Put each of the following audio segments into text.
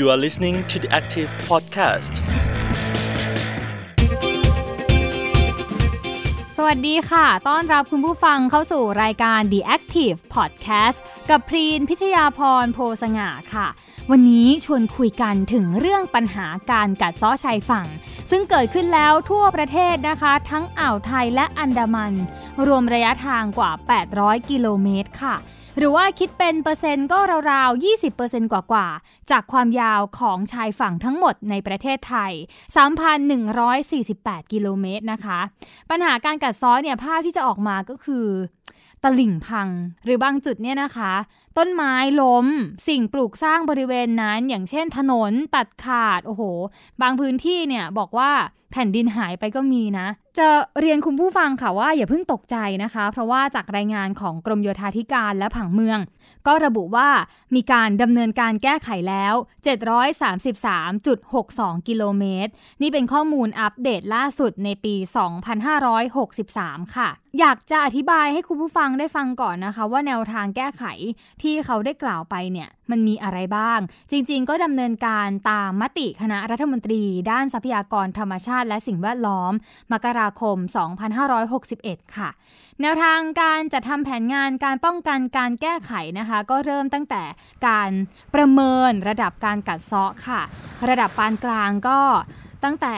You are listening to the Active Podcast. สวัสดีค่ะ ต้อนรับคุณผู้ฟังเข้าสู่รายการ The Active Podcast กับพรีนพิชยาพรโพสง่าค่ะ วันนี้ชวนคุยกันถึงเรื่องปัญหาการกัดเซ้อชายฝั่ง ซึ่งเกิดขึ้นแล้วทั่วประเทศนะคะ ทั้งอ่าวไทยและอันดามัน รวมระยะทางกว่า 800 กิโลเมตรค่ะ หรือว่าคิดเป็นเปอร์เซ็นต์ก็ราวๆ 20%กว่าๆ จากความยาวของชายฝั่งทั้งหมดในประเทศไทย 3,148 กิโลเมตรนะคะ ปัญหาการกัดเซ้อเนี่ยภาพที่จะออกมาก็คือตลิ่งพังหรือบางจุดเนี่ยนะคะต้นไม้ล้ม สิ่งปลูกสร้างบริเวณนั้น อย่างเช่นถนนตัดขาด โอ้โห บางพื้นที่เนี่ยบอกว่าแผ่นดินหายไปก็มีนะ จะเรียนคุณผู้ฟังค่ะว่าอย่าเพิ่งตกใจนะคะ เพราะว่าจากรายงานของกรมโยธาธิการและผังเมือง ก็ระบุว่ามีการดำเนินการแก้ไขแล้ว 733.62 กิโลเมตร นี่เป็นข้อมูลอัปเดตล่าสุดในปี 2563 ค่ะ อยากจะอธิบายให้คุณผู้ฟังได้ฟังก่อนนะคะ ว่าแนวทางแก้ไขที่เขาได้กล่าวไปเนี่ยมันมีอะไรบ้าง จริง ๆ ก็ดำเนินการตามมติคณะรัฐมนตรี ด้านทรัพยากรธรรมชาติและสิ่งแวดล้อม มกราคม 2561 ค่ะ แนวทางการจัดทำแผนงานการป้องกันการแก้ไขนะคะ ก็เริ่มตั้งแต่การประเมินระดับการกัดเซาะค่ะ ระดับปานกลางก็ตั้งแต่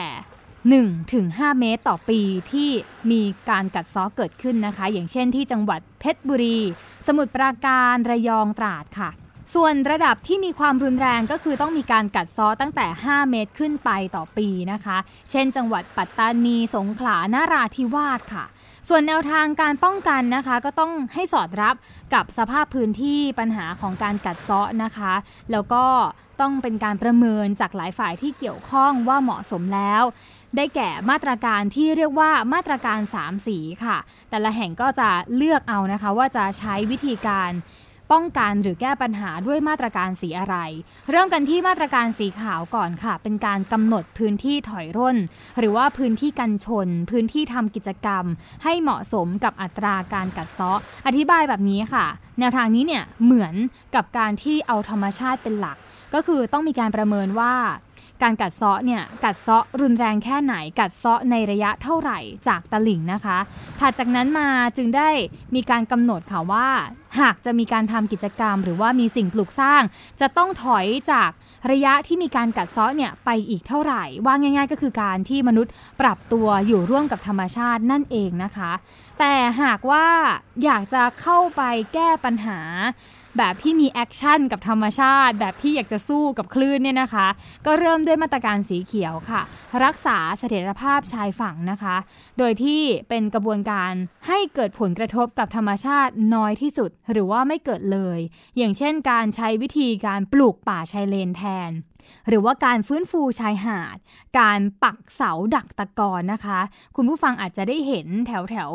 1ถึง5เมตรต่อปีที่มีการกัดซ้อเกิดขึ้นนะคะ อย่างเช่นที่จังหวัดเพชรบุรี สมุทรปราการระยองตราดค่ะ ส่วนระดับที่มีความรุนแรงก็คือต้องมีการกัดซ้อตั้งแต่ 5 เมตรขึ้นไปต่อปีนะคะ เช่น จังหวัดปัตตานีสงขลานาราธิวาสค่ะส่วนแนวทางการป้องกันนะคะก็ต้องให้สอดรับกับสภาพพื้นที่ปัญหาของการกัดเซาะนะคะ แล้วก็ต้องเป็นการประเมินจากหลายฝ่ายที่เกี่ยวข้องว่าเหมาะสมแล้ว ได้แก่มาตรการที่เรียกว่ามาตรการ 3 สีค่ะ แต่ละแห่งก็จะเลือกเอานะคะว่าจะใช้วิธีการป้องกันหรือแก้ปัญหาด้วยมาตรการสีอะไร เริ่มกันที่มาตรการสีขาวก่อนค่ะ เป็นการกำหนดพื้นที่ถอยร่น หรือว่าพื้นที่กันชน พื้นที่ทำกิจกรรม ให้เหมาะสมกับอัตราการกัดเซาะ อธิบายแบบนี้ค่ะ แนวทางนี้เนี่ยเหมือนกับการที่เอาธรรมชาติเป็นหลัก ก็คือต้องมีการประเมินว่า การกัดเซาะเนี่ยกัดเซาะรุนแรงแค่ไหน กัดเซาะในระยะเท่าไหร่จากตลิ่งนะคะ ถัดจากนั้นมาจึงได้มีการกำหนดค่ะว่า หากจะมีการทำกิจกรรม หรือว่ามีสิ่งปลูกสร้าง จะต้องถอยจากระยะที่มีการกัดเซาะเนี่ยไปอีกเท่าไหร่ ว่าง่าย ๆ ก็คือการที่มนุษย์ปรับตัวอยู่ร่วมกับธรรมชาตินั่นเองนะคะ แต่หากว่าอยากจะเข้าไปแก้ปัญหา แบบที่มี action กับธรรมชาติ แบบที่อยากจะสู้กับคลื่นเนี่ยนะคะ ก็เริ่มด้วยมาตรการสีเขียวค่ะ รักษาเสถียรภาพชายฝั่งนะคะ โดยที่เป็นกระบวนการให้เกิดผลกระทบกับธรรมชาติน้อยที่สุด หรือว่าไม่เกิดเลย อย่างเช่นการใช้วิธีการปลูกป่าชายเลนแทน หรือว่าการฟื้นฟูชายหาด การปักเสาดักตะกอนนะคะ คุณผู้ฟังอาจจะได้เห็นแถวแถว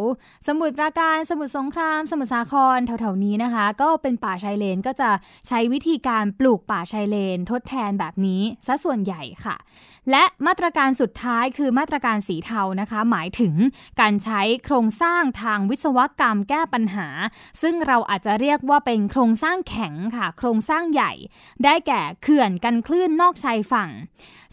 สมุทรปราการสมุทรสงคราม สมุทรสาครแถวๆนี้นะคะ ก็เป็นป่าชายเลนก็จะใช้วิธีการปลูกป่าชายเลน ทดแทนแบบนี้ซะส่วนใหญ่ค่ะ และมาตรการสุดท้ายคือมาตรการสีเทานะคะ หมายถึงการใช้โครงสร้างทางวิศวกรรมแก้ปัญหา ซึ่งเราอาจจะเรียกว่าเป็นโครงสร้างแข็งค่ะ โครงสร้างใหญ่ ได้แก่เขื่อนกันคลื่นนอกชายฝั่ง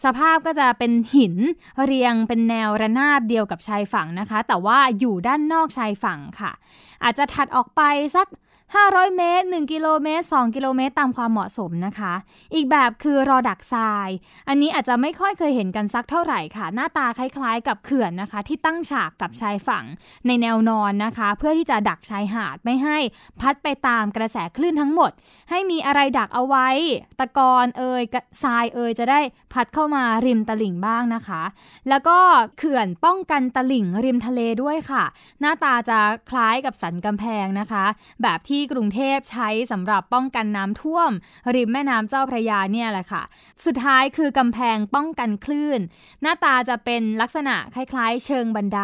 สภาพก็จะเป็นหินเรียงเป็นแนวระนาบเดียวกับชายฝั่งนะคะ แต่ว่าอยู่ด้านนอกชายฝั่งค่ะ อาจจะถัดออกไปสัก 500 เมตร 1 กิโลเมตร 2 กิโลเมตร ตามความเหมาะสมนะคะ อีกแบบคือรอดักทราย อันนี้อาจจะไม่ค่อยเคยเห็นกันสักเท่าไหร่ค่ะ หน้าตาคล้ายๆ กับเขื่อนนะคะ ที่ตั้งฉากกับชายฝั่งในแนวนอนนะคะ เพื่อที่จะดักชายหาดไม่ให้พัดไปตามกระแสคลื่นทั้งหมด ให้มีอะไรดักเอาไว้ ตะกอนเอยทรายเอยจะได้พัดเข้ามาริมตลิ่งบ้างนะคะ แล้วก็เขื่อนป้องกันตลิ่งริมทะเลด้วยค่ะ หน้าตาจะคล้ายกับสันกำแพงนะคะ แบบที่กรุงเทพใช้สำหรับป้องกันน้ำท่วม ริมแม่น้ำเจ้าพระยาเนี่ยแหละค่ะ สุดท้ายคือกำแพงป้องกันคลื่น หน้าตาจะเป็นลักษณะคล้ายๆ เชิงบันได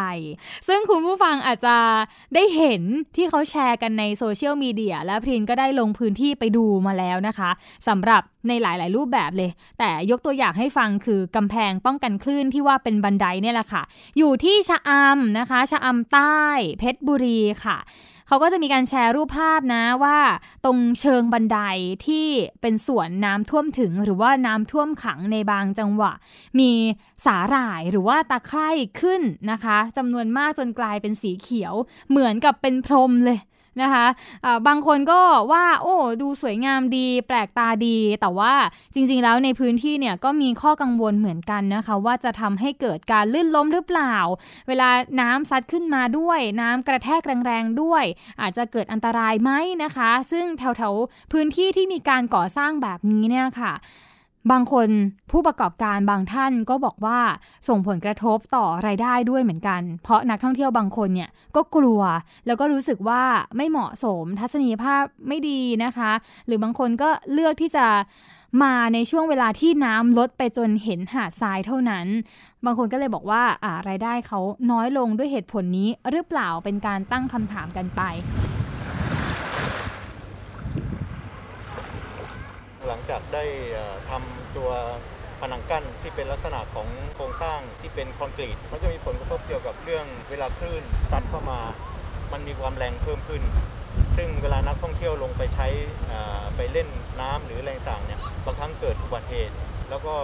ซึ่งคุณผู้ฟังอาจจะได้เห็นที่เขาแชร์กันในโซเชียลมีเดียและพรินก็ได้ลงพื้นที่ไปดูมาแล้วนะคะสำหรับในหลาย ๆ รูปแบบเลย แต่ยกตัวอย่างให้ฟังคือกำแพงป้องกันคลื่นที่ว่าเป็นบันไดเนี่ยแหละค่ะ อยู่ที่ชะอำนะคะ ชะอำใต้ เพชรบุรีค่ะ เขาก็จะมีการแชร์รูปภาพนะว่า ตรงเชิงบันไดที่เป็นส่วนน้ำท่วมถึง หรือว่าน้ำท่วมขังในบางจังหวะ มีสาหร่ายหรือว่าตะไคร่ขึ้นนะคะจำนวนมากจนกลายเป็นสีเขียว เหมือนกับเป็นพรมเลย นะคะะบางคนก็ว่าโอ้ดูสวยงามดี แปลกตาดี แต่ว่าจริงๆแล้วในพื้นที่เนี่ยก็มีข้อกังวลเหมือนกันนะคะ ว่าจะทำให้เกิดการลื่นล้มหรือเปล่า เวลาน้ำซัดขึ้นมาด้วย น้ำกระแทกแรงๆด้วย อาจจะเกิดอันตรายไหมนะคะ ซึ่งแถวๆพื้นที่ที่มีการก่อสร้างแบบนี้เนี่ยค่ะ บางคนผู้ประกอบการบางท่านก็บอกว่าส่งผลกระทบต่อรายได้ด้วยเหมือนกัน เพราะนักท่องเที่ยวบางคนเนี่ยก็กลัว แล้วก็รู้สึกว่าไม่เหมาะสมทัศนียภาพไม่ดีนะคะ หรือบางคนก็เลือกที่จะมาในช่วงเวลาที่น้ำลดไปจนเห็นหาดทรายเท่านั้น บางคนก็เลยบอกว่าอ่ารายได้เขาน้อยลงด้วยเหตุผลนี้หรือเปล่าเป็นการตั้งคำถามกันไป หลังจากได้ทำตัวผนังกั้นที่เป็นลักษณะของโครงสร้างที่เป็นคอนกรีตมันจะมีผลกระทบเกี่ยวกับเรื่องเวลาคลื่นซัดเข้ามา มันมีความแรงเพิ่มขึ้น ซึ่งเวลานักท่องเที่ยวลงไปใช้ไปเล่นน้ำหรืออะไรต่างเนี่ยบางครั้งเกิดอุบัติเหตุ แล้วก็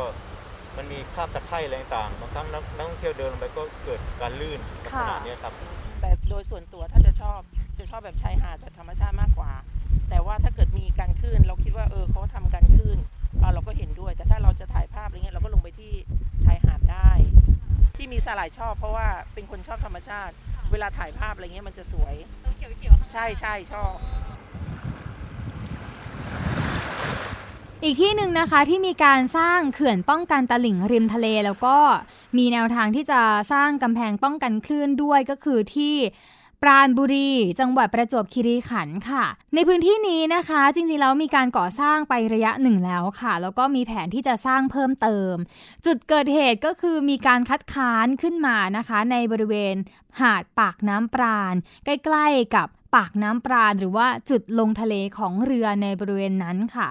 มันมีคราบตะไคร่อะไรต่างบางครั้งนักท่องเที่ยวเดินลงไปก็เกิดการลื่นขนาดนี้ครับแต่โดยส่วนตัวถ้าจะชอบ ชอบแบบชายหาดแบบธรรมชาติมากกว่า แต่ว่าถ้าเกิดมีการขึ้นเราคิดว่าเออเขาทำการขึ้นเราก็เห็นด้วย แต่ถ้าเราจะถ่ายภาพอะไรเงี้ยเราก็ลงไปที่ชายหาดได้ ที่มีสลายชอบ เพราะว่าเป็นคนชอบธรรมชาติ เวลาถ่ายภาพอะไรเงี้ยมันจะสวยเขียวๆใช่ใช่ชอบอีกที่หนึ่งนะคะที่มีการสร้างเขื่อนป้องกันตลิ่งริมทะเล แล้วก็มีแนวทางที่จะสร้างกำแพงป้องกันคลื่นด้วยก็คือที่ ปราณบุรี จังหวัดประจวบคีรีขันธ์ค่ะ ในพื้นที่นี้นะคะ จริงๆแล้วมีการก่อสร้างไประยะหนึ่งแล้วค่ะ แล้วก็มีแผนที่จะสร้างเพิ่มเติม จุดเกิดเหตุก็คือมีการคัดค้านขึ้นมานะคะ ในบริเวณหาดปากน้ำปราณ ใกล้ ๆกับ ปากน้ำปราณหรือว่าจุดลงทะเลของเรือในบริเวณนั้นค่ะ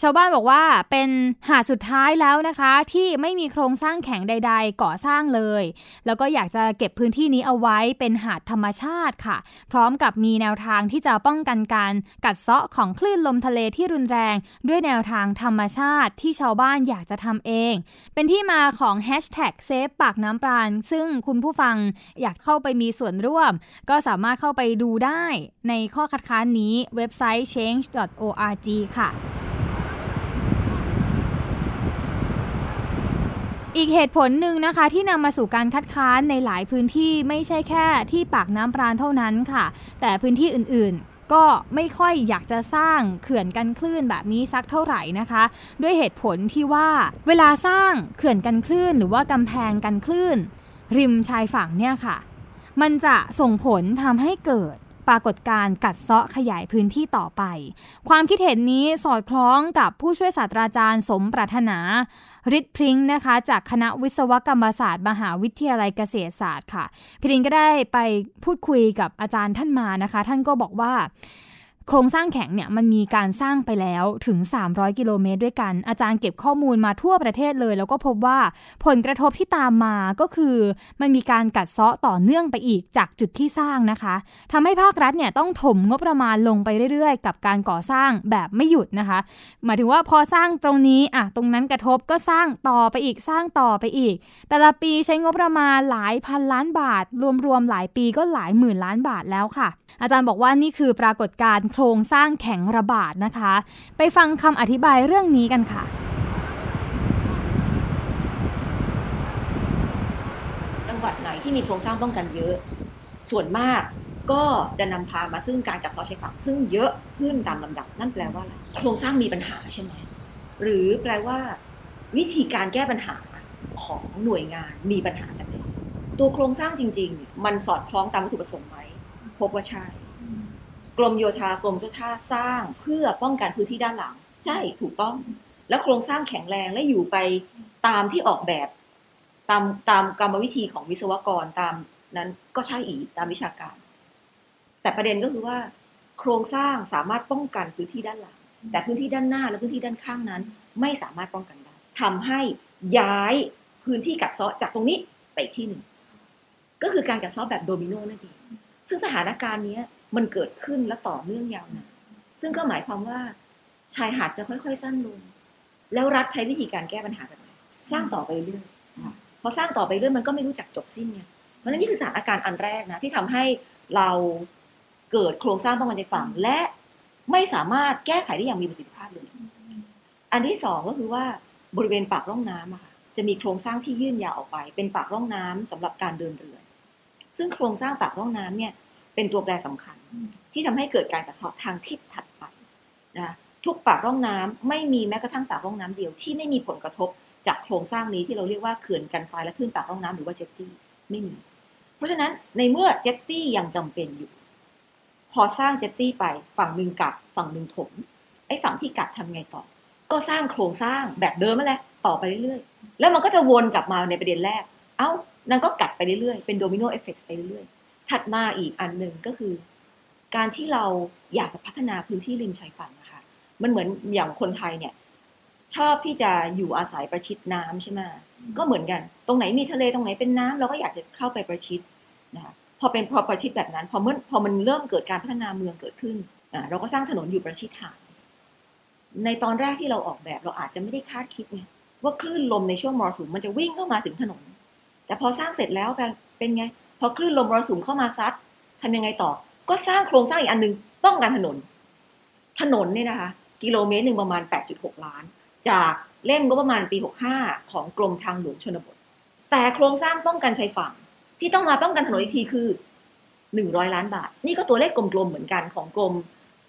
ชาวบ้านบอกว่าเป็นหาดสุดท้ายแล้วนะคะ ที่ไม่มีโครงสร้างแข็งใด ๆ ก่อสร้างเลย แล้วก็อยากจะเก็บพื้นที่นี้เอาไว้เป็นหาดธรรมชาติค่ะ พร้อมกับมีแนวทางที่จะป้องกันการกัดเซาะของคลื่นลมทะเลที่รุนแรง ด้วยแนวทางธรรมชาติที่ชาวบ้านอยากจะทำเอง เป็นที่มาของแฮชแท็กเซฟปากน้ำปราณซึ่งคุณผู้ฟังอยากเข้าไปมีส่วนร่วม ก็สามารถเข้าไปดูได้ในข้อคัดค้านนี้เว็บไซต์ change.org ค่ะ อีกเหตุผลหนึ่งนะคะที่นำมาสู่การคัดค้านในหลายพื้นที่ไม่ใช่แค่ที่ปากน้ำปราณเท่านั้นค่ะ แต่พื้นที่อื่นๆก็ไม่ค่อยอยากจะสร้างเขื่อนกันคลื่นแบบนี้สักเท่าไหร่นะคะ ด้วยเหตุผลที่ว่าเวลาสร้างเขื่อนกันคลื่น หรือว่ากำแพงกันคลื่น ริมชายฝั่งเนี่ยค่ะ มันจะส่งผลทำให้เกิด ปรากฏการกัดเซาะขยายพื้นที่ต่อไป ความคิดเห็นนี้สอดคล้องกับผู้ช่วยศาสตราจารย์สมปรารถนาริดพริ้งนะคะ จากคณะวิศวกรรมศาสตร์ มหาวิทยาลัยเกษตรศาสตร์ค่ะ พริ้งก็ได้ไปพูดคุยกับอาจารย์ท่านมานะคะ ท่านก็บอกว่า โครงสร้างแข็งเนี่ยมันมีการสร้างไปแล้วถึง 300 กิโลเมตรด้วยกัน อาจารย์เก็บข้อมูลมาทั่วประเทศเลย แล้วก็พบว่าผลกระทบที่ตามมาก็คือมันมีการกัดเซาะต่อเนื่องไปอีกจากจุดที่สร้างนะคะทำให้ภาครัฐเนี่ยต้องถมงบประมาณลงไปเรื่อยๆ กับการก่อสร้างแบบไม่หยุดนะคะ หมายถึงว่าพอสร้างตรงนี้อะตรงนั้นกระทบก็สร้างต่อไปอีกสร้างต่อไปอีก แต่ละปีใช้งบประมาณหลายพันล้านบาท รวมๆหลายปีก็หลายหมื่นล้านบาทแล้วค่ะ อาจารย์บอกว่านี่คือปรากฏการณ์ครงสร้างแข็งระบาดนะคะ ไปฟังคำอธิบายเรื่องนี้กันค่ะ จังหวัดไหนที่มีโครงสร้างป้องกันเยอะ ส่วนมากก็จะนำพามาซึ่งการกัดเซาะชายฝั่งซึ่งเยอะขึ้นตามลำดับนั่นแปลว่าอะไรโครงสร้างมีปัญหาใช่ไหมหรือแปลว่า วิธีการแก้ปัญหาของหน่วยงานมีปัญหากันเองตัวโครงสร้างจริง ๆ มันสอดคล้องตามวัตถุประสงค์ไหมพบว่าใช่ กรมโยธากรมเจ้าท่าสร้างเพื่อป้องกันพื้นที่ด้านหลัง ใช่ถูกต้อง แล้วโครงสร้างแข็งแรงและอยู่ไปตามที่ออกแบบ ตามตามกรรมวิธีของวิศวกรตามนั้นก็ใช่อีกตามวิชาการ แต่ประเด็นก็คือว่า โครงสร้างสามารถป้องกันพื้นที่ด้านหลัง แต่พื้นที่ด้านหน้าและพื้นที่ด้านข้างนั้น ไม่สามารถป้องกันได้ทำให้ย้ายพื้นที่กัดเซาะจากตรงนี้ไปที่หนึ่งก็คือการกัดเซาะแบบโดมิโนนั่นเองซึ่งสถานการณ์นี้ มันเกิดขึ้นและต่อเนื่องยาวนานซึ่งก็หมายความว่าชายหาดจะค่อยๆสั้นลง แล้วรัฐใช้วิธีการแก้ปัญหาแบบไหนสร้างต่อไปเรื่อยพอสร้างต่อไปเรื่อยมันก็ไม่รู้จักจบสิ้นไงเพราะฉะนั้นนี่คือสถานการณ์อันแรกนะที่ทำให้เราเกิดโครงสร้างป้องกันใจฝั่งและไม่สามารถแก้ไขได้อย่างมีประสิทธิภาพเลย อันที่สองก็คือว่าบริเวณปากร่องน้ำอะค่ะจะมีโครงสร้างที่ยื่นยาวออกไป เป็นปากร่องน้ำสำหรับการเดินเรือ ซึ่งโครงสร้างปากร่องน้ำเนี่ย เป็นตัวแปรสำคัญ ที่ทำให้เกิดการกระเซาะทางทิศถัดไปนะทุกปากร่องน้ำไม่มีแม้กระทั่งปากร่องน้ำเดียวที่ไม่มีผลกระทบจากโครงสร้างนี้ที่เราเรียกว่าเขื่อนกันทรายและคลื่นปากร่องน้ำหรือว่าเจ็ตตี้ไม่มี เพราะฉะนั้นในเมื่อ jetty ยังจำเป็นอยู่ พอสร้าง jetty ไปฝั่งหนึ่งกัดฝั่งหนึ่งถมไอ้ฝั่งที่กัดทำไงต่อ ก็สร้างโครงสร้างแบบเดิมนั่นแหละต่อไปเรื่อยๆ แล้วมันก็จะวนกลับมาในประเด็นแรก เอ้านั่นก็กัดไปเรื่อยๆ เป็น domino effect ไปเรื่อยๆ ถัดมาอีกอันหนึ่งก็คือ การที่เราอยากจะพัฒนาพื้นที่ริมชายฝั่งนะคะ มันเหมือนอย่างคนไทยเนี่ย ชอบที่จะอยู่อาศัยประชิดน้ำใช่ไหมก็เหมือนกัน ตรงไหนมีทะเลตรงไหนเป็นน้ำเราก็อยากจะเข้าไปประชิดนะคะพอเป็นพอประชิดแบบนั้น พอเมื่อพอมันเริ่มเกิดการพัฒนาเมืองเกิดขึ้นอ่าเราก็สร้างถนนอยู่ประชิดหาดในตอนแรกที่เราออกแบบเราอาจจะไม่ได้คาดคิดไงว่าคลื่นลมในช่วงมรสุมมันจะวิ่งเข้ามาถึงถนน แต่พอสร้างเสร็จแล้วเป็นไง พอคลื่นลมมรสุมเข้ามาซัดทำยังไงต่อ ก็สร้างโครงสร้างอีกอันหนึ่งป้องกันถนน ถนนเนี่ยนะคะ กิโลเมตรหนึ่งประมาณ 8.6 ล้าน จากเล่มก็ประมาณปี 65 ของกรมทางหลวงชนบท แต่โครงสร้างป้องกันชายฝั่ง ที่ต้องมาป้องกันถนนอีกทีคือ 100 ล้านบาท นี่ก็ตัวเลขกลมๆเหมือนกันของกรม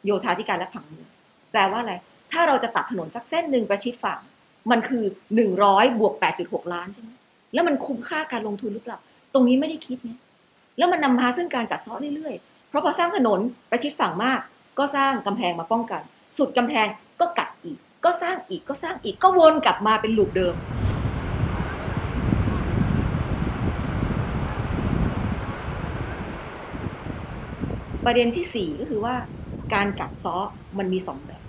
โยธาธิการและผังเมืองแปลว่าอะไร ถ้าเราจะตัดถนนสักเส้นหนึ่งประชิดฝั่ง มันคือหนึ่งร้อยบวกแปดจุดหกล้านใช่ไหมแล้วมันคุ้มค่าการลงทุนหรือเปล่า ตรงนี้ไม่ได้คิดเนี่ยแล้วมันนำมาซึ่งการกัดเซาะเรื่อยๆ เพราะพอสร้างถนนประชิดฝั่งมาก ก็สร้างกำแพงมาป้องกัน สุดกำแพงก็กัดอีก ก็สร้างอีกก็สร้างอีกก็วนกลับมาเป็นลูปเดิม ประเด็นที่สี่ก็คือว่า การกัดเซาะมันมีสองแบบ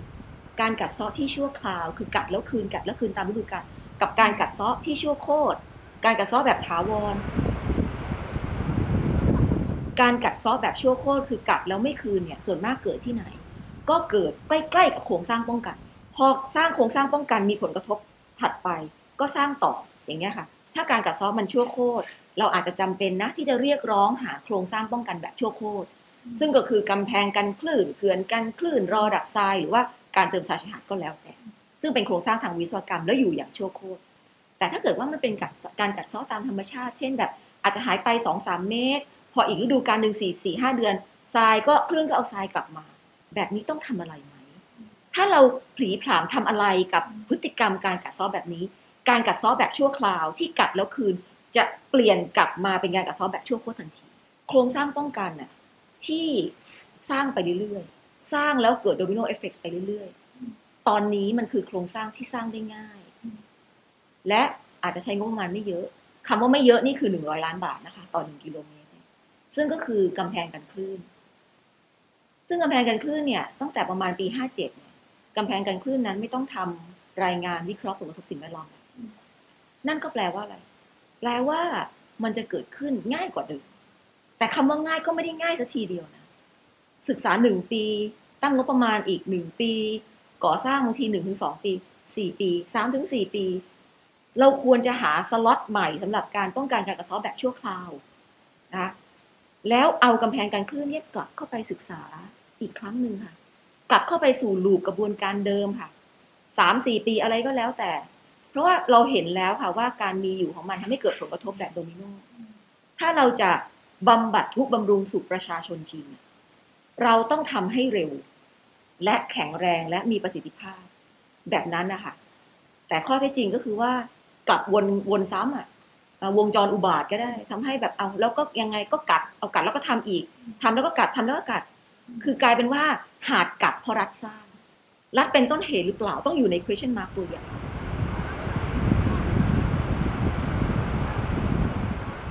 การกัดเซาะที่ชั่วคราว คือกัดแล้วคืนกัดแล้วคืนตามฤดูกาลกับการกัดเซาะที่ชั่วโคตรการกัดเซาะแบบถาวร การกัดซาะแบบชั่วโคตรคือกัดแล้วไม่คืนเนี่ยส่วนมากเกิดที่ไหน ก็เกิดใกล้ๆกับโครงสร้างป้องกัน พอสร้างโครงสร้างป้องกันมีผลกระทบถัดไป ก็สร้างต่ออย่างเงี้ยค่ะ ถ้าการกัดซาะมันชั่วโคตรเราอาจจะจำเป็นนะที่จะเรียกร้องหาโครงสร้างป้องกันแบบชั่วโคตรซึ่งก็คือกำแพงกันคลื่นเขื่อนกันคลื่นรอดักทรายหรือว่าการเติมทรายชายหาดก็แล้วแต่ ซึ่งเป็นโครงสร้างทางวิศวกรรมแล้วอยู่อย่างชั่วโคตรแต่ถ้าเกิดว่ามันเป็นการกัดเซาะตามธรรมชาติ เช่นแบบอาจจะหายไปสองสามเมตร พออีกฤดูกาลหนึ่งสี่สี่ห้าเดือนทรายก็ คลื่นก็เอาทรายกลับมา แบบนี้ต้องทำอะไรไหม ถ้าเราผลีผลามทำอะไรกับพฤติกรรมการกัดเซาะแบบนี้ การกัดเซาะแบบชั่วคราวที่กัดแล้วคืน จะเปลี่ยนกลับมาเป็นการกัดเซาะแบบชั่วโคตรทันที โครงสร้างป้องกันน่ะที่สร้างไปเรื่อยๆ สร้างแล้วเกิด domino effect ไปเรื่อยๆ ตอนนี้มันคือโครงสร้างที่สร้างได้ง่าย และอาจจะใช้งบประมาณไม่เยอะคำว่าไม่เยอะนี่คือหนึ่งร้อยล้านบาทนะคะ ต่อหนึ่งกิโลเมตร ซึ่งก็คือกำแพงกันคลื่น ซึ่งกำแพงกันคลื่นเนี่ยตั้งแต่ประมาณปีห้าเจ็ดกำแพงกันคลื่นนั้นไม่ต้องทำรายงานวิเคราะห์ผลกระทบสิ่งแวดล้อมนั่นก็แปลว่าอะไร แปลว่ามันจะเกิดขึ้นง่ายกว่าเดิมแต่คำว่าง่ายก็ไม่ได้ง่ายสัทีเดียวนะ ศึกษาหนึ่งปี ตั้งงบประมาณอีกหนึ่งปี ก่อสร้างบางทีหนึ่งถึงสองปีสี่ปีสามถึงสี่ปี เราควรจะหาสล็อตใหม่สำหรับการป้องกันการกระเซาะแบบชั่วคราวนะ แล้วเอากำแพงการคลื่นเนี่ยกลับเข้าไปศึกษาอีกครั้งหนึ่งค่ะ กลับเข้าไปสู่ลูปกระบวนการเดิมค่ะสามสี่ปีอะไรก็แล้วแต่ เพราะว่าเราเห็นแล้วค่ะว่าการมีอยู่ของมันทำให้เกิดผลกระทบแบบโดมิโนถ้าเราจะบำบัดทุกบำรุงสู่ประชาชนจริง เราต้องทำให้เร็ว และแข็งแรงและมีประสิทธิภาพแบบนั้นนะคะแต่ข้อเท็จจริงก็คือว่ากลับวนวนซ้ำอะ วงจรอุบาทก็ได้ทำให้แบบเอาแล้วก็ยังไงก็กัดเอากัดแล้วก็ทำอีกทำแล้วก็กัดทำแล้วก็กัด คือกลายเป็นว่าหาดกัดเพราะรัฐสร้างรัฐเป็นต้นเหตุหรือเปล่าต้องอยู่ใน question mark ตัวอย่าง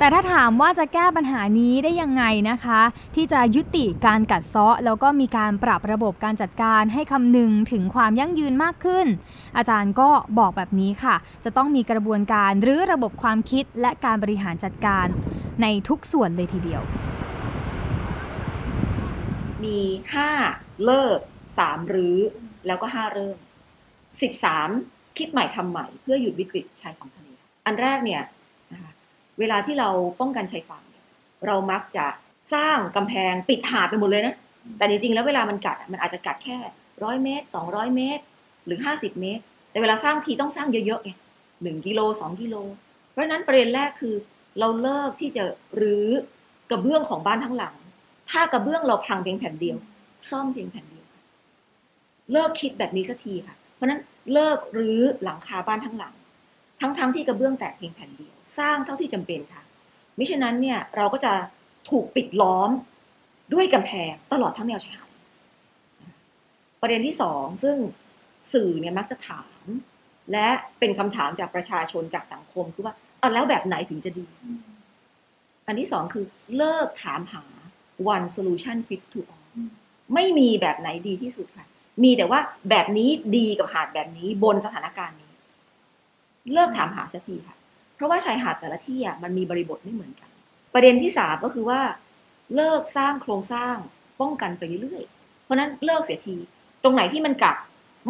แต่ถ้าถามว่าจะแก้ปัญหานี้ได้ยังไงนะคะ ที่จะยุติการกัดเซาะ แล้วก็มีการปรับระบบการจัดการให้คำนึงถึงความยั่งยืนมากขึ้น อาจารย์ก็บอกแบบนี้ค่ะ จะต้องมีกระบวนการหรือระบบความคิดและการบริหารจัดการในทุกส่วนเลยทีเดียว มีห้าเลิกสามรื้อ แล้วก็ห้าเริ่มสิบสามคิดใหม่ทำใหม่เพื่อหยุดวิกฤตชายฝั่งทะเลอันแรกเนี่ย เวลาที่เราป้องกันชายฝั่งเนี่ยเรามักจะสร้างกำแพงปิดหาดไปหมดเลยนะ แต่จริงๆ แล้วเวลามันกัดอะมันอาจจะกัดแค่ร้อยเมตรสองร้อยเมตร หรือห้าสิบเมตร แต่เวลาสร้างทีต้องสร้างเยอะๆไงหนึ่งกิโลสองกิโล เพราะฉะนั้นประเด็นแรกคือ เราเลิกที่จะรื้อกระเบื้องของบ้านทั้งหลัง ถ้ากระเบื้องเราพังเพียงแผ่นเดียว ซ่อมเพียงแผ่นเดียว เลิกคิดแบบนี้สักทีค่ะ เพราะฉะนั้นเลิกรื้อหลังคาบ้านทั้งหลัง ทั้งๆที่กระเบื้องแตกเพียงแผ่นเดียว สร้างเท่าที่จำเป็นค่ะ มิฉะนั้นเนี่ยเราก็จะถูกปิดล้อมด้วยกำแพงตลอดทั้งแนวชายหาดประเด็นที่สองซึ่งสื่อเนี่ยมักจะถาม และเป็นคำถามจากประชาชนจากสังคมคือว่าเอะแล้วแบบไหนถึงจะดี อันที่สองคือเลิกถามหา one solution fits to all ไม่มีแบบไหนดีที่สุดค่ะ มีแต่ว่าแบบนี้ดีกับหาดแบบนี้บนสถานการณ์นี้ เลิกถามหาสักทีค่ะ ราะว่าชายหาดแต่ละที่อะมันมีบริบทไม่เหมือนกัน ประเด็นที่สามก็คือว่า เลิกสร้างโครงสร้างป้องกันไปเรื่อยๆ เพราะนั้นเลิกเสียที ตรงไหนที่มันกัด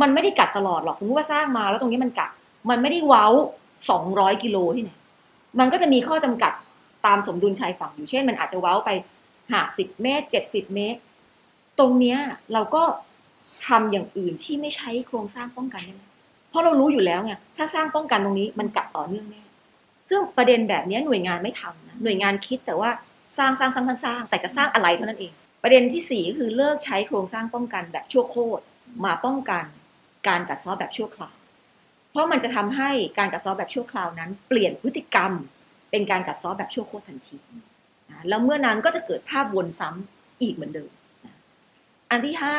มันไม่ได้กัดตลอดหรอกสมมติว่าสร้างมาแล้วตรงนี้มันกัด มันไม่ได้เว้าสองร้อยกิโลที่ไหนมันก็จะมีข้อจำกัดตามสมดุลชายฝั่งอยู่เช่น มันอาจจะเว้าไปห้าสิบเมตรเจ็ดสิบเมตร ตรงเนี้ยเราก็ทำอย่างอื่นที่ไม่ใช้โครงสร้างป้องกันได้ไหมเพราะเรารู้อยู่แล้วไงถ้าสร้างป้องกันตรงนี้มันกัดต่อเนื่องแน่ ซึ่งประเด็นแบบนี้หน่วยงานไม่ทำนะหน่วยงานคิดแต่ว่าสร้างสร้างสร้างสร้างแต่จะสร้างอะไรเท่านั้นเอง ประเด็นที่สี่ก็คือเลิกใช้โครงสร้างป้องกันแบบชั่วโคตรมาป้องกันการกัดเซ้อแบบชั่วคราว เพราะมันจะทำให้การกัดเซ้อแบบชั่วคราวนั้น เปลี่ยนพฤติกรรมเป็นการกัดเซ้อแบบชั่วโคตรทันทีแล้วเมื่อนั้นก็จะเกิดภาพวนซ้ำอีกเหมือนเดิม อันที่ห้า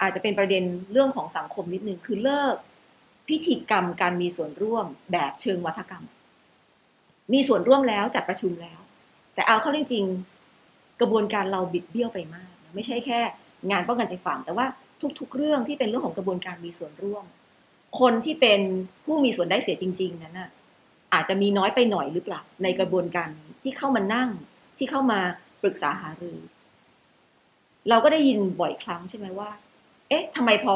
อาจจะเป็นประเด็นเรื่องของสังคมนิดนึงคือเลิกพิธีกรรมการมีส่วนร่วมแบบเชิงวัฒกรรม มีส่วนร่วมแล้วจัดประชุมแล้ว แต่เอาเข้าจริงๆ กระบวนการเราบิดเบี้ยวไปมาก ไม่ใช่แค่ งานป้องกันใจฝั่งแต่ว่าทุก ๆ เรื่องที่เป็นเรื่องของกระบวนการมีส่วนร่วม คนที่เป็นผู้มีส่วนได้เสียจริง ๆ นั้นน่ะอาจจะมีน้อยไปหน่อยหรือเปล่าในกระบวนการที่เข้ามานั่งที่เข้ามาปรึกษาหารือ เราก็ได้ยินบ่อยครั้งใช่ไหมว่า เอ๊ะทำไมพอ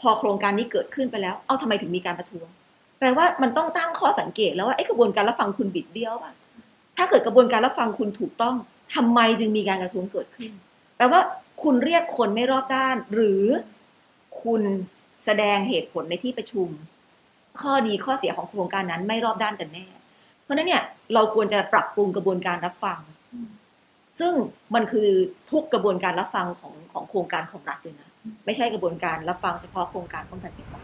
พอโครงการนี้เกิดขึ้นไปแล้ว เอ้าทำไมถึงมีการประท้วง ลว่ามันต้องตั้งข้อสังเกตแล้วว่าไอ้กระบวนการรับฟังคุณบิดเบี้ยวป่ะถ้าเกิดกระบวนการรับฟังคุณถูกต้องทำไมจึงมีการกระท้วงเกิดขึ้นแปลว่าคุณเรียกคนไม่รอบด้าน หรือคุณแสดงเหตุผลในที่ประชุม ข้อดีข้อเสียของโครงการนั้นไม่รอบด้านกันแน่ เพราะฉะนั้นเนี่ยเราควรจะปรับปรุงกระบวนการรับฟัง ซึ่งมันคือทุกกระบวนการรับฟังของของโครงการของรัฐเลยนะไม่ใช่กระบวนการรับฟังเฉพาะโครงการป้องกันเฉพาะ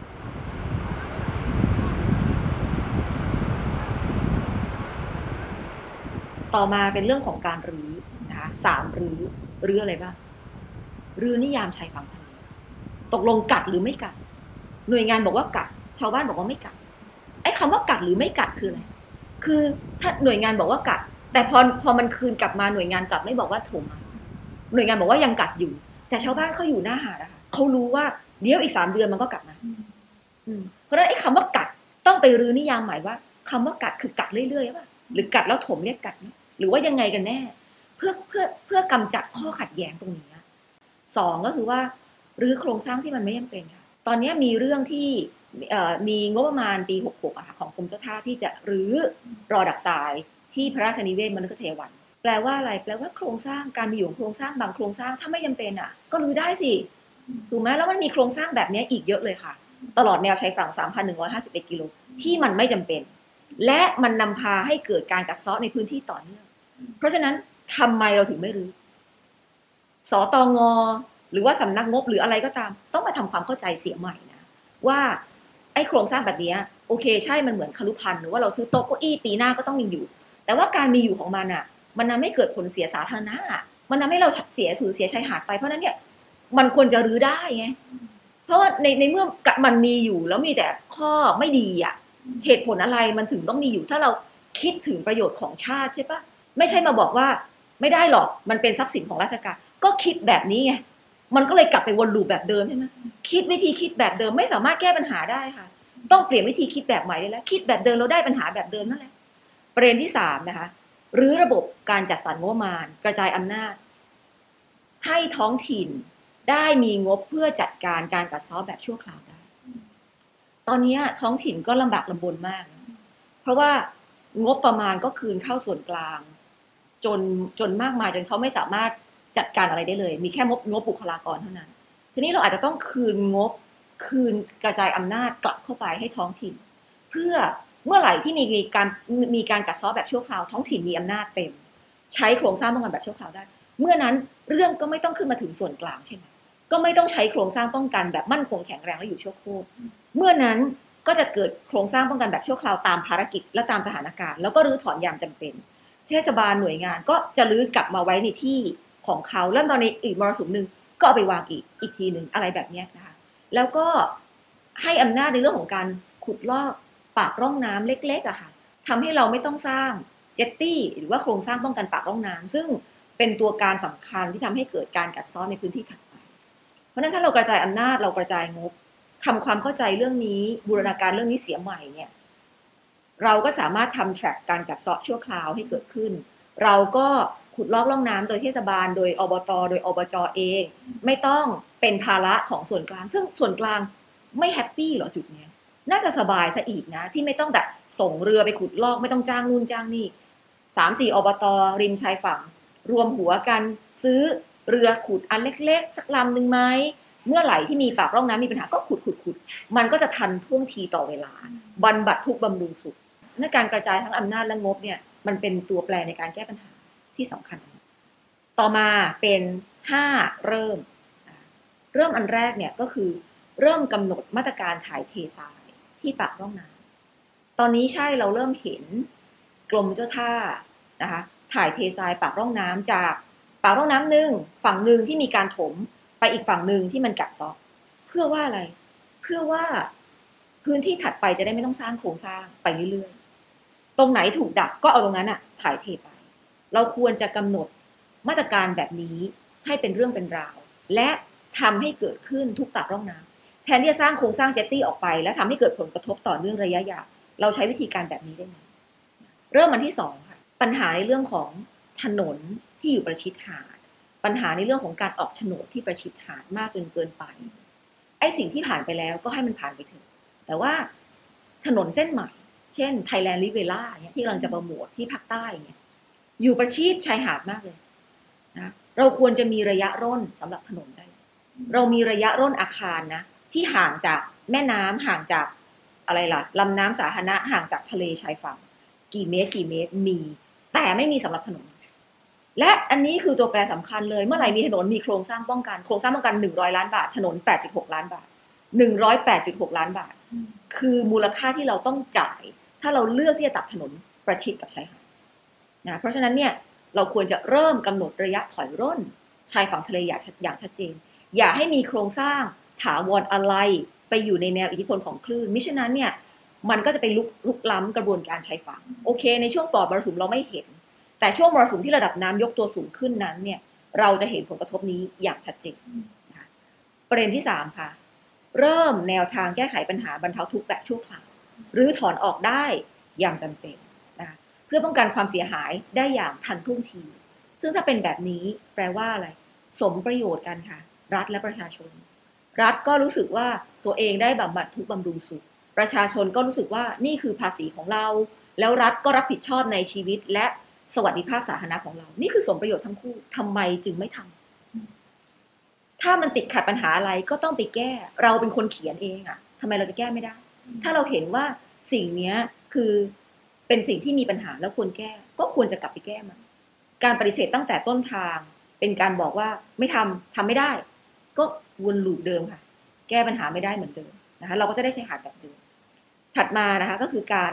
ต่อมาเป็นเรื่องของการรื้อนะคะสามรื้อรื้ออะไรบ้างรื้อนิยามชายฝั่งทะเลตกลงกัดหรือไม่กัด หน่วยงานบอกว่ากัด ชาวบ้านบอกว่าไม่กัดไอ้คำว่ากัดหรือไม่กัดคืออะไรคือถ้าหน่วยงานบอกว่ากัด แต่พอพอมันคืนกลับมาหน่วยงานกลับไม่บอกว่าถมหน่วยงานบอกว่ายังกัดอยู่ แต่ชาวบ้านเขาอยู่หน้าหาดอะค่ะเขารู้ว่าเดี๋ยวอีกสามเดือนมันก็กลับมาเพราะฉะนั้นไอ้คำว่ากัดต้องไปรื้อนิยามหม่ว่าคำว่ากัดคือกัดเรื่อยๆป่ะหรือกัดแล้วถมเรียกกัดไหม หรือว่ายังไงกันแน่ เพื่อเพื่อเพื่อกำจัดข้อขัดแย้งตรงนี้สองก็คือว่ารื้อโครงสร้างที่มันไม่จำเป็นค่ะ ตอนนี้มีเรื่องที่มีงบประมาณปี 66อะค่ะของกรมเจ้าท่าที่จะรื้อรอดักทรายที่พระราชนิเวศมนุษยเทวัน แปลว่าอะไรแปลว่าโครงสร้างการมีอยู่ของโครงสร้างบางโครงสร้างถ้าไม่จำเป็นอะ ก็รื้อได้สิถูกไหมแล้วมันมีโครงสร้างแบบนี้อีกเยอะเลยค่ะ ตลอดแนวชายฝั่ง 3,151 กิโลที่มันไม่จำเป็น และมันนำพาให้เกิดการกัดเซาะในพื้นที่ต่อเนื่อง เพราะฉะนั้นทำไมเราถึงไม่รื้อสตงหรือว่าสำนักงบหรืออะไรก็ตาม ต้องมาทำความเข้าใจเสียใหม่นะว่าไอ้โครงสร้างแบบนี้โอเค ใช่มันเหมือนคารุพันธ์หรือว่าเราซื้อโต๊ะเก้าอี้ปีหน้าก็ต้องยังอยู่ แต่ว่าการมีอยู่ของมันอะ มันทำให้เกิดผลเสียสาธารณะมันทำให้เราเสียสูญเสียชายหาดไปเพราะฉะนั้นเนี่ยมันควรจะรื้อได้ไงเพราะว่าในในเมื่อมันมีอยู่แล้วมีแต่ข้อไม่ดีอะ เหตุผลอะไรมันถึงต้องมีอยู่ถ้าเราคิดถึงประโยชน์ของชาติใช่ปะ ไม่ใช่มาบอกว่าไม่ได้หรอกมันเป็นทรัพย์สินของราชการ ก็คิดแบบนี้ไงมันก็เลยกลับไปวนลูปแบบเดิมใช่ไหมคิดวิธีคิดแบบเดิมไม่สามารถแก้ปัญหาได้ค่ะ ต้องเปลี่ยนวิธีคิดแบบใหม่ได้แล้ว คิดแบบเดิมเราได้ปัญหาแบบเดิมนั่นแหละประเด็นที่สามนะคะหรือระบบการจัดสรรงบประมาณ กระจายอำนาจ ให้ท้องถิ่นได้มีงบเพื่อจัดการการกัดเซาะแบบชั่วคราวได้ ตอนนี้ท้องถิ่นก็ลำบากลำบนมาก เพราะว่างบประมาณก็คืนเข้าส่วนกลาง จนจนมากมายจนเขาไม่สามารถจัดการอะไรได้เลย มีแค่งบงบบุคลากรเท่านั้น ทีนี้เราอาจจะต้องคืนงบคืนกระจายอำนาจกลับเข้าไปให้ท้องถิ่น เพื่อเมื่อไหร่ที่มีการมีการกัดเซาะแบบชั่วคราวท้องถิ่นมีอำนาจเต็ม ใช้โครงสร้างป้องกันแบบชั่วคราวได้ เมื่อนั้นเรื่องก็ไม่ต้องขึ้นมาถึงส่วนกลางใช่ไหมก็ไม่ต้องใช้โครงสร้างป้องกันแบบมั่นคงแข็งแรงและอยู่ชั่วโคตรเมื่อนั้นก็จะเกิดโครงสร้างป้องกันแบบชั่วคราวตามภารกิจและตามสถานการณ์แล้วก็รื้อถอนยามจำเป็น เทศบาลหน่วยงานก็จะรื้อกลับมาไว้ในที่ของเขาแล้วตอนในอีกมรสุมหนึ่งก็เอาไปวางอีกอีกทีหนึ่งอะไรแบบนี้นะคะ แล้วก็ให้อำนาจในเรื่องของการขุดลอกปากร่องน้ำเล็กๆอะค่ะทำให้เราไม่ต้องสร้างเจตตี้หรือว่าโครงสร้างป้องกันปากร่องน้ำซึ่งเป็นตัวการสำคัญที่ทำให้เกิดการกัดซ้อนในพื้นที่ถัดไป เพราะฉะนั้นถ้าเรากระจายอำนาจเรากระจายงบทำความเข้าใจเรื่องนี้บูรณาการเรื่องนี้เสียใหม่เนี่ย เราก็สามารถทำแทร็กการกัดเซาะชั่วคราวให้เกิดขึ้น เราก็ขุดลอกล่องน้ำโดยเทศบาล โดยอบต โดยอบจเอง ไม่ต้องเป็นภาระของส่วนกลาง ซึ่งส่วนกลางไม่แฮปปี้หรอจุดนี้น่าจะสบายซะอีกนะ ที่ไม่ต้องแบบส่งเรือไปขุดลอกไม่ต้องจ้างนู่นจ้างนี่สามสี่อบต ริมชายฝั่ง รวมหัวกันซื้อเรือขุดอันเล็ก ๆ สักลำหนึ่งไหมเมื่อไหร่ที่มีปากร่องน้ำมีปัญหาก็ขุดขุดขุดมันก็จะทันท่วงทีต่อเวลาบรรบัดทุกบำรุงสุข ในการกระจายทั้งอำนาจและงบเนี่ยมันเป็นตัวแปรในการแก้ปัญหาที่สำคัญ ต่อมาเป็นห้าเริ่ม เริ่มอันแรกเนี่ยก็คือเริ่มกำหนดมาตรการถ่ายเททรายที่ปากร่องน้ำตอนนี้ใช่เราเริ่มเห็นกรมเจ้าท่านะคะถ่ายเททรายปากร่องน้ำจากปากร่องน้ำหนึ่งฝั่งหนึ่งที่มีการถมไปอีกฝั่งหนึ่งที่มันกัดซาะเพื่อว่าอะไร เพื่อว่าพื้นที่ถัดไปจะได้ไม่ต้องสร้างโครงสร้างไปเรื่อย ตรงไหนถูกดักก็เอาตรงนั้นอะถ่ายเทไป เราควรจะกำหนดมาตรการแบบนี้ให้เป็นเรื่องเป็นราว และทำให้เกิดขึ้นทุกปากร่องน้ำแทนที่จะสร้างโครงสร้างเจตตี้ออกไป และทำให้เกิดผลกระทบต่อเนื่องระยะยาวเราใช้วิธีการแบบนี้ได้ไหมเริ่มมันที่สองค่ะปัญหาในเรื่องของถนนที่อยู่ประชิดหาดปัญหาในเรื่องของการออกโฉนดที่ประชิดหาดมากจนเกินไปไอ้สิ่งที่ผ่านไปแล้วก็ให้มันผ่านไปเถอะแต่ว่าถนนเส้นใหม่ เช่นไทยแลนด์ริเวล่าเนี่ยที่กำลังจะโปรโมทที่ภาคใต้เนี่ยอยู่ประชิดชายหาดมากเลยนะเราควรจะมีระยะร่นสำหรับถนนได้ เรามีระยะร่นอาคารนะ ที่ห่างจากแม่น้ำห่างจากอะไรล่ะลำน้ำสาธารณะห่างจากทะเลชายฝั่ง กี่เมตร กี่เมตรมี แต่ไม่มีสำหรับถนน และอันนี้คือตัวแปรสำคัญเลย เมื่อไหร่มีถนนมีโครงสร้างป้องกันโครงสร้างป้องกันหนึ่งร้อยล้านบาท ถนนแปดจุดหกล้านบาทหนึ่งร้อยแปดจุดหกล้านบาท คือมูลค่าที่เราต้องจ่าย ถ้าเราเลือกที่จะตัดถนนประชิดกับชายหาดนะเพราะฉะนั้นเนี่ยเราควรจะเริ่มกำหนดระยะถอยร่น ชายฝั่งทะเลอย่างชัดเจน อย่าให้มีโครงสร้างถาวรอะไรไปอยู่ในแนวอิทธิพลของคลื่น มิฉะนั้นเนี่ยมันก็จะไปลุกลุกล้ำกระบวนการชายฝั่งโอเค ในช่วงปลอดมรสุมเราไม่เห็น แต่ช่วงมรสุมที่ระดับน้ำยกตัวสูงขึ้นนั้นเนี่ยเราจะเห็นผลกระทบนี้อย่างชัดเจนประเด็นที่สามค่ะเริ่มแนวทางแก้ไขปัญหาบรรเทาทุกข์แบบชั่วคราว หรือถอนออกได้อย่างจำเป็นนะคะเพื่อป้องกันความเสียหายได้อย่างทันท่วงที ซึ่งถ้าเป็นแบบนี้แปลว่าอะไร สมประโยชน์กันค่ะ รัฐและประชาชน รัฐก็รู้สึกว่าตัวเองได้บำบัดทุกบำรุงสุข ประชาชนก็รู้สึกว่านี่คือภาษีของเรา แล้วรัฐก็รับผิดชอบในชีวิตและสวัสดิภาพสาธารณะของเรา นี่คือสมประโยชน์ทั้งคู่ทำไมจึงไม่ทำถ้ามันติดขัดปัญหาอะไรก็ต้องไปแก้ เราเป็นคนเขียนเองอะทำไมเราจะแก้ไม่ได้ ถ้าเราเห็นว่าสิ่งเนี้ยคือเป็นสิ่งที่มีปัญหาแล้วควรแก้ ก็ควรจะกลับไปแก้มัน การปฏิเสธตั้งแต่ต้นทาง เป็นการบอกว่าไม่ทำทำไม่ได้ ก็วนลูปเดิมค่ะ แก้ปัญหาไม่ได้เหมือนเดิมนะคะ เราก็จะได้ใช้หาดแบบเดิม ถัดมานะคะก็คือการ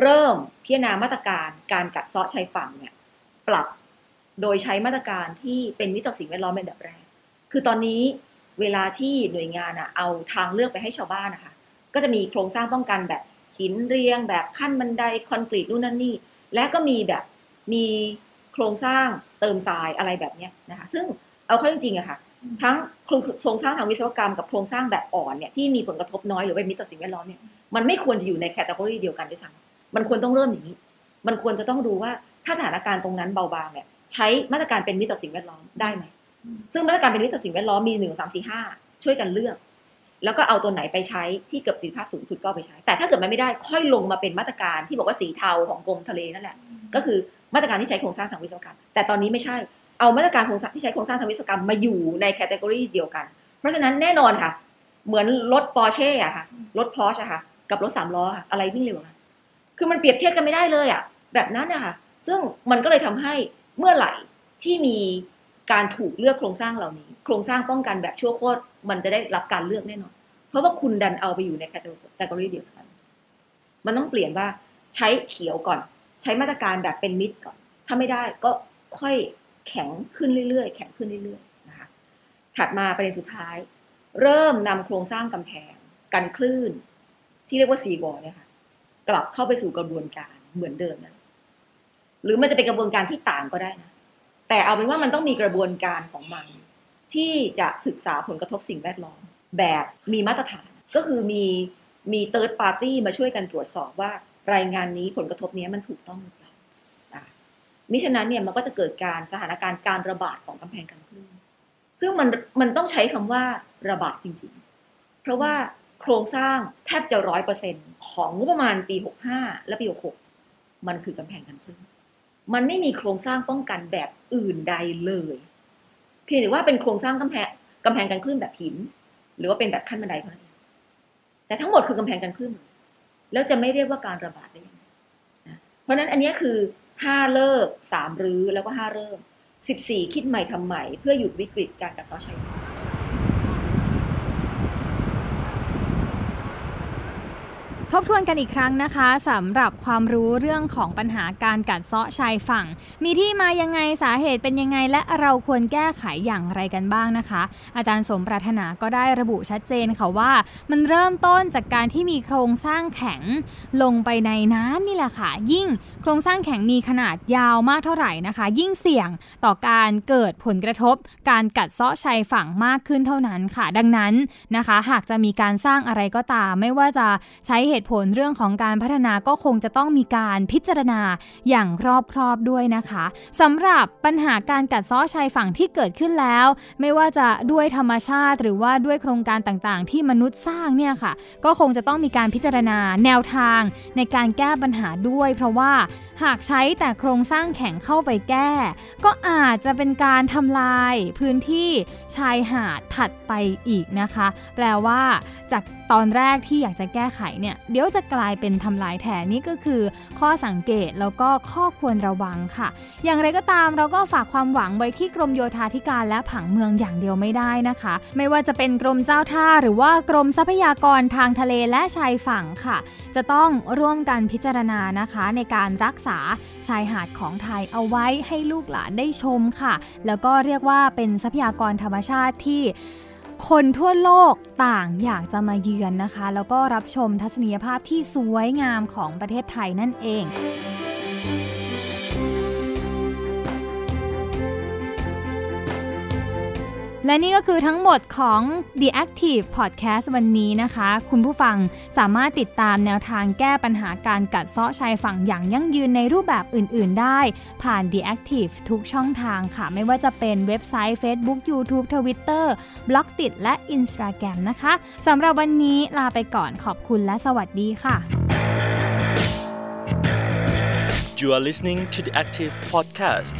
เริ่มพิจารณามาตรการการกัดเซาะชายฝั่งเนี่ยปรับโดยใช้มาตรการที่เป็นมิตรต่อสิ่งแวดล้อมเป็นแบบแรก คือตอนนี้เวลาที่หน่วยงานอะเอาทางเลือกไปให้ชาวบ้านนะคะ ก็จะมีโครงสร้างป้องกันแบบหินเรียง แบบขั้นบันไดคอนกรีตนู่นนั่นนี่ และก็มีแบบมีโครงสร้างเติมทรายอะไรแบบเนี้ยนะคะ ซึ่งเอาเข้าจริงๆอะค่ะ ทั้งโครงสร้างทางวิศวกรรมกับโครงสร้างแบบอ่อนเนี่ยที่มีผลกระทบน้อยหรือเป็นมิตรต่อสิ่งแวดล้อมเนี่ยมันไม่ควรจะอยู่ในแคตตาล็อเดียวกันด้วยซ้ำมันควรต้องเริ่มอย่างนี้ มันควรจะต้องดูว่าถ้าสถานการณ์ตรงนั้นเบาบางเนี่ยใช้มาตรการเป็นมิตรต่อสิ่งแวดล้อมได้ไหมซึ่งมาตรการเป็นมิตรต่อสิ่งแวดล้อมมีหนึ่งสามสี่ห้าช่วยกันเลือก แล้วก็เอาตัวไหนไปใช้ที่เกิดประสิทธิภาพสูงสุดก็เอาไปใช้ แต่ถ้าเกิดมันไม่ได้ค่อยลงมาเป็นมาตรการที่บอกว่าสีเทาของกรมทะเลนั่นแหละ ก็คือมาตรการที่ใช้โครงสร้างทางวิศวกรรม แต่ตอนนี้ไม่ใช่ เอามาตรการโครงสร้างที่ใช้โครงสร้างทางวิศวกรรมมาอยู่ใน category เดียวกัน เพราะฉะนั้นแน่นอนค่ะ เหมือนรถปอร์เช่อะค่ะ รถพอร์ชอะค่ะ กับรถสามล้อค่ะ อะไรวิ่งเร็วกว่ากันคือมันเปรียบเทียบกันไม่ได้เลยอะแบบนั้นอะค่ะซึ่งมันก็เลยทำให้เมื่อไหร่ที่มี การถูกเลือกโครงสร้างเหล่านี้ โครงสร้างป้องกันแบบชั่วโคตรมันจะได้รับการเลือกแน่นอน เพราะว่าคุณดันเอาไปอยู่ใน category เดียวกัน มันต้องเปลี่ยนว่าใช้เขียวก่อน ใช้มาตรการแบบเป็นมิตรก่อน ถ้าไม่ได้ก็ค่อยแข็งขึ้นเรื่อยๆ แข็งขึ้นเรื่อยๆนะคะถัดมาประเด็นสุดท้าย เริ่มนำโครงสร้างกำแพงกันคลื่น ที่เรียกว่าซีบอลเนี่ยค่ะกลับเข้าไปสู่กระบวนการเหมือนเดิมนะหรือมันจะเป็นกระบวนการที่ต่างก็ได้นะ แต่เอาเป็นว่ามันต้องมีกระบวนการของมัน ที่จะศึกษาผลกระทบสิ่งแวดล้อม แบบมีมาตรฐานก็คือมีมีเติร์ดปาร์ตี้มาช่วยกันตรวจสอบว่ารายงานนี้ผลกระทบนี้มันถูกต้องหรือเปล่ามิฉะนั้นเนี่ยมันก็จะเกิดการสถานการณ์การระบาดของกำแพงกันคลื่นซึ่งมันมันต้องใช้คำว่าระบาดจริง ๆ เพราะว่าโครงสร้างแทบจะร้อยเปอร์เซ็นของงบประมาณปีหกห้าและปีหกหกมันคือกำแพงกันคลื่น มันไม่มีโครงสร้างป้องกันแบบอื่นใดเลย เพียงแต่ว่าเป็นโครงสร้างกำแพงกำแพงกันคลื่นแบบหิน หรือว่าเป็นแบบขั้นบันไดเท่านั้นเองแต่ทั้งหมดคือกำแพงกันคลื่นแล้วจะไม่เรียกว่าการระบาดได้ยังไงนะเพราะนั้นอันนี้คือห้าเลิกสามรื้อแล้วก็ห้าเริ่มสิบสี่คิดใหม่ทำใหม่เพื่อหยุดวิกฤตการกัดเซาะชายแดน ท บทวนกันอีกครั้งนะคะสำหรับความรู้เรื่องของปัญหาการกัดเซาะชายฝั่ง มีที่มายังไงสาเหตุเป็นยังไง และเราควรแก้ไขอย่างไรกันบ้างนะคะ อาจารย์สมปรารถนาก็ได้ระบุชัดเจนค่ะว่า มันเริ่มต้นจากการที่มีโครงสร้างแข็งลงไปในน้ำนี่แหละค่ะ ยิ่งโครงสร้างแข็งมีขนาดยาวมากเท่าไหร่นะคะ ยิ่งเสี่ยงต่อการเกิดผลกระทบ การกัดเซาะชายฝั่งมากขึ้นเท่านั้นค่ะ ดังนั้นนะคะ หากจะมีการสร้างอะไรก็ตาม ไม่ว่าจะใช้เหตุผลเรื่องของการพัฒนาก็คงจะต้องมีการพิจารณาอย่างรอบครอบด้วยนะคะสำหรับปัญหาการกัดเซาะชายฝั่งที่เกิดขึ้นแล้ว ไม่ว่าจะด้วยธรรมชาติหรือว่าด้วยโครงการต่างๆ ที่มนุษย์สร้างเนี่ยค่ะ ก็คงจะต้องมีการพิจารณาแนวทางในการแก้ปัญหาด้วย เพราะว่าหากใช้แต่โครงสร้างแข็งเข้าไปแก้ ก็อาจจะเป็นการทำลายพื้นที่ชายหาดถัดไปอีกนะคะ แปลว่าจาก ตอนแรกที่อยากจะแก้ไขเนี่ยเดี๋ยวจะกลายเป็นทำลายแทนนี่ก็คือ ข้อสังเกตแล้วก็ข้อควรระวังค่ะ อย่างไรก็ตามเราก็ฝากความหวังไว้ที่กรมโยธาธิการและผังเมืองอย่างเดียวไม่ได้นะคะ ไม่ว่าจะเป็นกรมเจ้าท่าหรือว่ากรมทรัพยากรทางทะเลและชายฝั่งค่ะ จะต้องร่วมกันพิจารณานะคะ ในการรักษาชายหาดของไทยเอาไว้ให้ลูกหลานได้ชมค่ะ แล้วก็เรียกว่าเป็นทรัพยากรธรรมชาติที่ คนทั่วโลกต่างอยากจะมาเยือนนะคะ แล้วก็รับชมทัศนียภาพที่สวยงามของประเทศไทยนั่นเอง และนี่ก็คือทั้งหมดของ The Active Podcast วันนี้นะคะ คุณผู้ฟังสามารถติดตามแนวทางแก้ปัญหาการกัดเซาะชายฝั่งอย่างยั่งยืนในรูปแบบอื่น ๆ ได้ ผ่าน The Active ทุกช่องทางค่ะ ไม่ว่าจะเป็นเว็บไซต์ Facebook YouTube Twitter บล็อกติดและ Instagram นะคะสำหรับวันนี้ลาไปก่อนขอบคุณและสวัสดีค่ะ You are listening to the Active Podcast.